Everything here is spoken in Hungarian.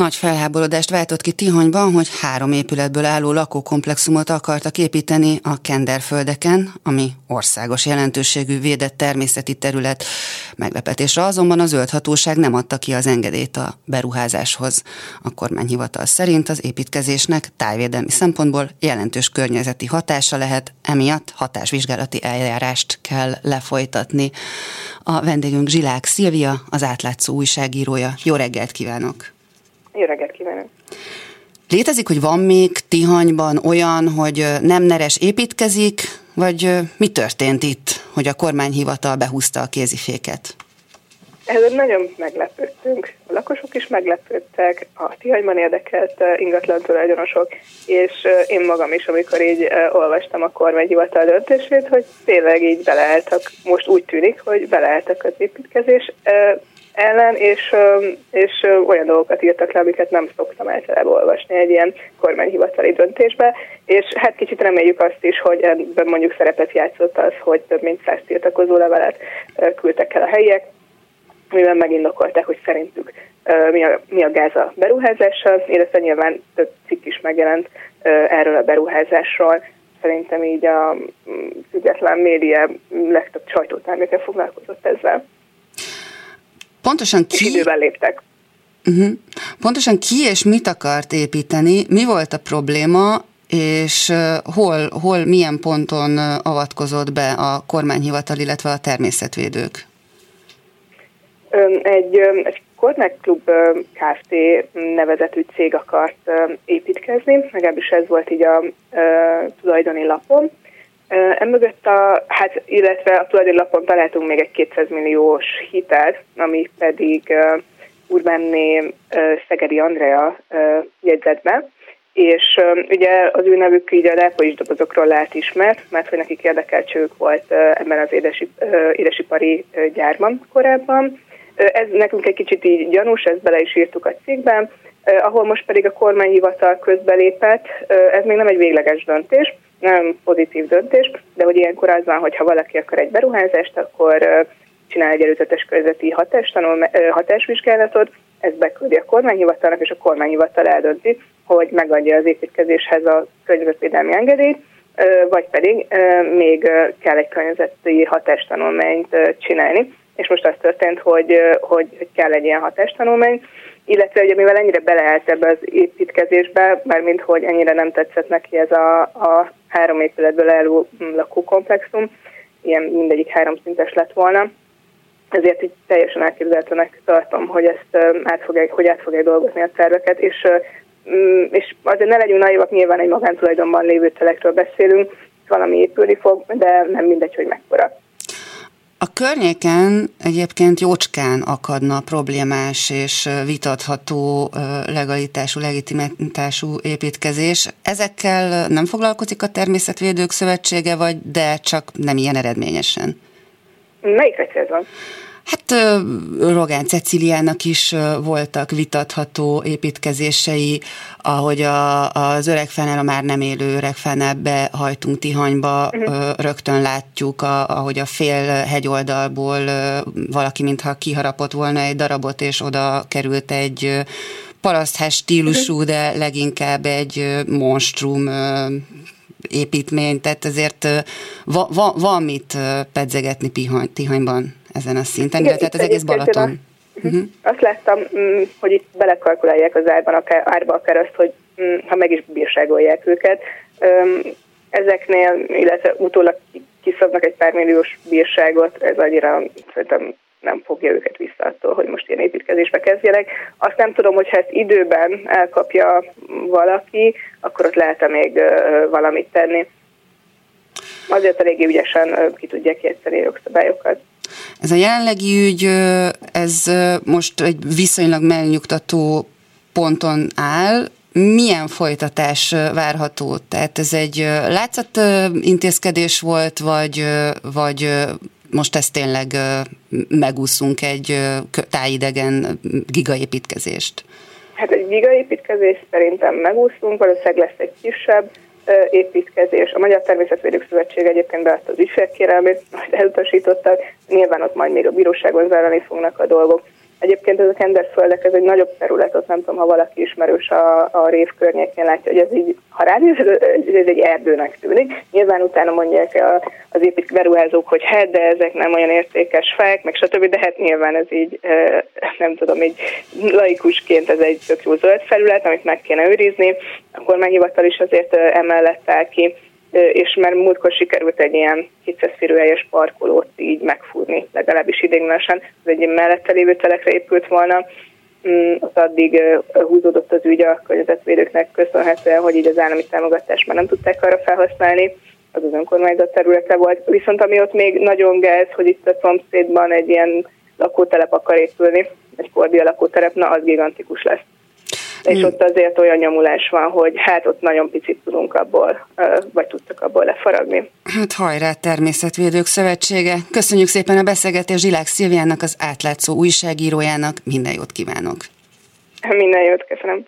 Nagy felháborodást váltott ki Tihanyban, hogy három épületből álló lakókomplexumot akartak építeni a Kenderföldeken, ami országos jelentőségű védett természeti terület. Meglepetésre azonban a zöld hatóság nem adta ki az engedélyt a beruházáshoz. A kormányhivatal szerint az építkezésnek tájvédelmi szempontból jelentős környezeti hatása lehet, emiatt hatásvizsgálati eljárást kell lefolytatni. A vendégünk Zsilák Szilvia, az átlátszó újságírója. Jó reggelt kívánok! Jó reggelt kívánok! Létezik, hogy van még Tihanyban olyan, hogy nem neres építkezik, vagy mi történt itt, hogy a kormányhivatal behúzta a kéziféket? Ezzel nagyon meglepődtünk. A lakosok is meglepődtek, a Tihanyban érdekelt ingatlan tulajdonosok, és én magam is, amikor így olvastam a kormányhivatal döntését, hogy tényleg így beleálltak, most úgy tűnik, hogy beleálltak az építkezés ellen, és, és olyan dolgokat írtak le, amiket nem szoktam általában olvasni egy ilyen kormányhivatali döntésbe, és hát kicsit reméljük azt is, hogy ebben mondjuk szerepet játszott az, hogy több mint száz tiltakozó levelet küldtek el a helyiek, mivel megindokolták, hogy szerintük mi a, mi a gáz a beruházással, illetve nyilván több cikk is megjelent erről a beruházásról. Szerintem így a mm, független média legtöbb sajtóterméke foglalkozott ezzel. Pontosan ki... És időben léptek. Uh-huh. Pontosan ki és mit akart építeni, mi volt a probléma, és hol, hol milyen ponton avatkozott be a kormányhivatal, illetve a természetvédők? Egy, egy Kornek Klub Kft. nevezetű cég akart építkezni, legalábbis ez volt így a, a tulajdoni lapon. Emögött a, hát, illetve a tulajdoni lapon találtunk még egy 200 milliós hitelt, ami pedig Urbánné Szegedi Andrea jegyzett be, és ugye az ő nevük így a lápolás dobozokról lehet ismert, mert hogy nekik érdekeltségük volt ebben az édesip, édesipari gyárban korábban, ez nekünk egy kicsit így gyanús, ezt bele is írtuk a cikkben, ahol most pedig a kormányhivatal közbelépett, ez még nem egy végleges döntés, nem pozitív döntés, de hogy ilyenkor az van, hogy ha valaki akar egy beruházást, akkor csinál egy előzetes közveti hatásvizsgálatot, ez beküldi a kormányhivatalnak, és a kormányhivatal eldönti, hogy megadja az építkezéshez a környezetvédelmi engedélyt, vagy pedig még kell egy környezeti hatástanulmányt csinálni. És most az történt, hogy, hogy, hogy kell egy ilyen hatástanulmány, illetve ugye mivel ennyire beleállt ebbe az építkezésbe, mármint hogy ennyire nem tetszett neki ez a, a három épületből álló lakókomplexum, ilyen mindegyik háromszintes lett volna, ezért így teljesen elképzelhetőnek tartom, hogy ezt át fogják, hogy át fogják dolgozni a terveket, és, mm, és azért ne legyünk naivak, nyilván egy magántulajdonban lévő telekről beszélünk, valami épülni fog, de nem mindegy, hogy mekkora. A környéken egyébként jócskán akadna problémás és vitatható legalitású, legitimitású építkezés. Ezekkel nem foglalkozik a Természetvédők Szövetsége, vagy de csak nem ilyen eredményesen? Melyikre célzol? Hát Rogán Ceciliának is voltak vitatható építkezései, ahogy a, az öregfenel, a már nem élő öregfenel behajtunk Tihanyba, uh-huh. rögtön látjuk, a, ahogy a fél hegyoldalból valaki mintha kiharapott volna egy darabot, és oda került egy parasztház stílusú, uh-huh. de leginkább egy monstrum építmény, tehát ezért va, va, van mit pedzegetni Tihanyban ezen a szinten, illetve hát az egész Balaton. Uh-huh. Azt láttam, mm, hogy itt belekalkulálják az árban, akár, árba akár azt, hogy mm, ha meg is bírságolják őket. Ezeknél, illetve utólag kiszabnak egy pár milliós bírságot, ez annyira szerintem nem fogja őket vissza attól, hogy most ilyen építkezésbe kezdjenek. Azt nem tudom, hogy ha ezt időben elkapja valaki, akkor ott lehet-e még valamit tenni. Azért eléggé ügyesen ki tudják érteni jogszabályokat. Ez a jelenlegi ügy, ez most egy viszonylag megnyugtató ponton áll, milyen folytatás várható? Tehát ez egy látszat intézkedés volt, vagy, vagy most ezt tényleg megúszunk egy tájidegen gigaépítkezést? Hát egy gigaépítkezés szerintem megúszunk, valószínűleg lesz egy kisebb, építkezés. A Magyar Természetvédők Szövetség egyébként beadta az ügyfélkérelmét, majd elutasítottak. Nyilván ott majd még a bíróságon zárani fognak a dolgok. Egyébként ez a kenderföldek, ez egy nagyobb terület, ott nem tudom, ha valaki ismerős a, a rév környékén látja, hogy ez így, ha ránéz, ez egy erdőnek tűnik. Nyilván utána mondják az épít beruházók, hogy hát, de ezek nem olyan értékes fák, meg stb., de hát nyilván ez így, nem tudom, így laikusként ez egy tök jó zöld felület, amit meg kéne őrizni. A kormányhivatal is azért emellett áll ki és már múltkor sikerült egy ilyen 200 férőhelyes parkolót így megfúrni, legalábbis idéglenesen, ez egy mellette lévő telekre épült volna, mm, ott addig húzódott az ügy a környezetvédőknek köszönhetően, hogy így az állami támogatást már nem tudták arra felhasználni, az az önkormányzat területe volt. Viszont ami ott még nagyon gáz, hogy itt a szomszédban egy ilyen lakótelep akar épülni, egy kordia lakótelep, na az gigantikus lesz és hmm. ott azért olyan nyomulás van, hogy hát ott nagyon picit tudunk abból, vagy tudtak abból lefaragni. Hát hajrá, Természetvédők Szövetsége. Köszönjük szépen a beszélgetést Zsilák Szilviának, az átlátszó újságírójának. Minden jót kívánok! Minden jót, köszönöm.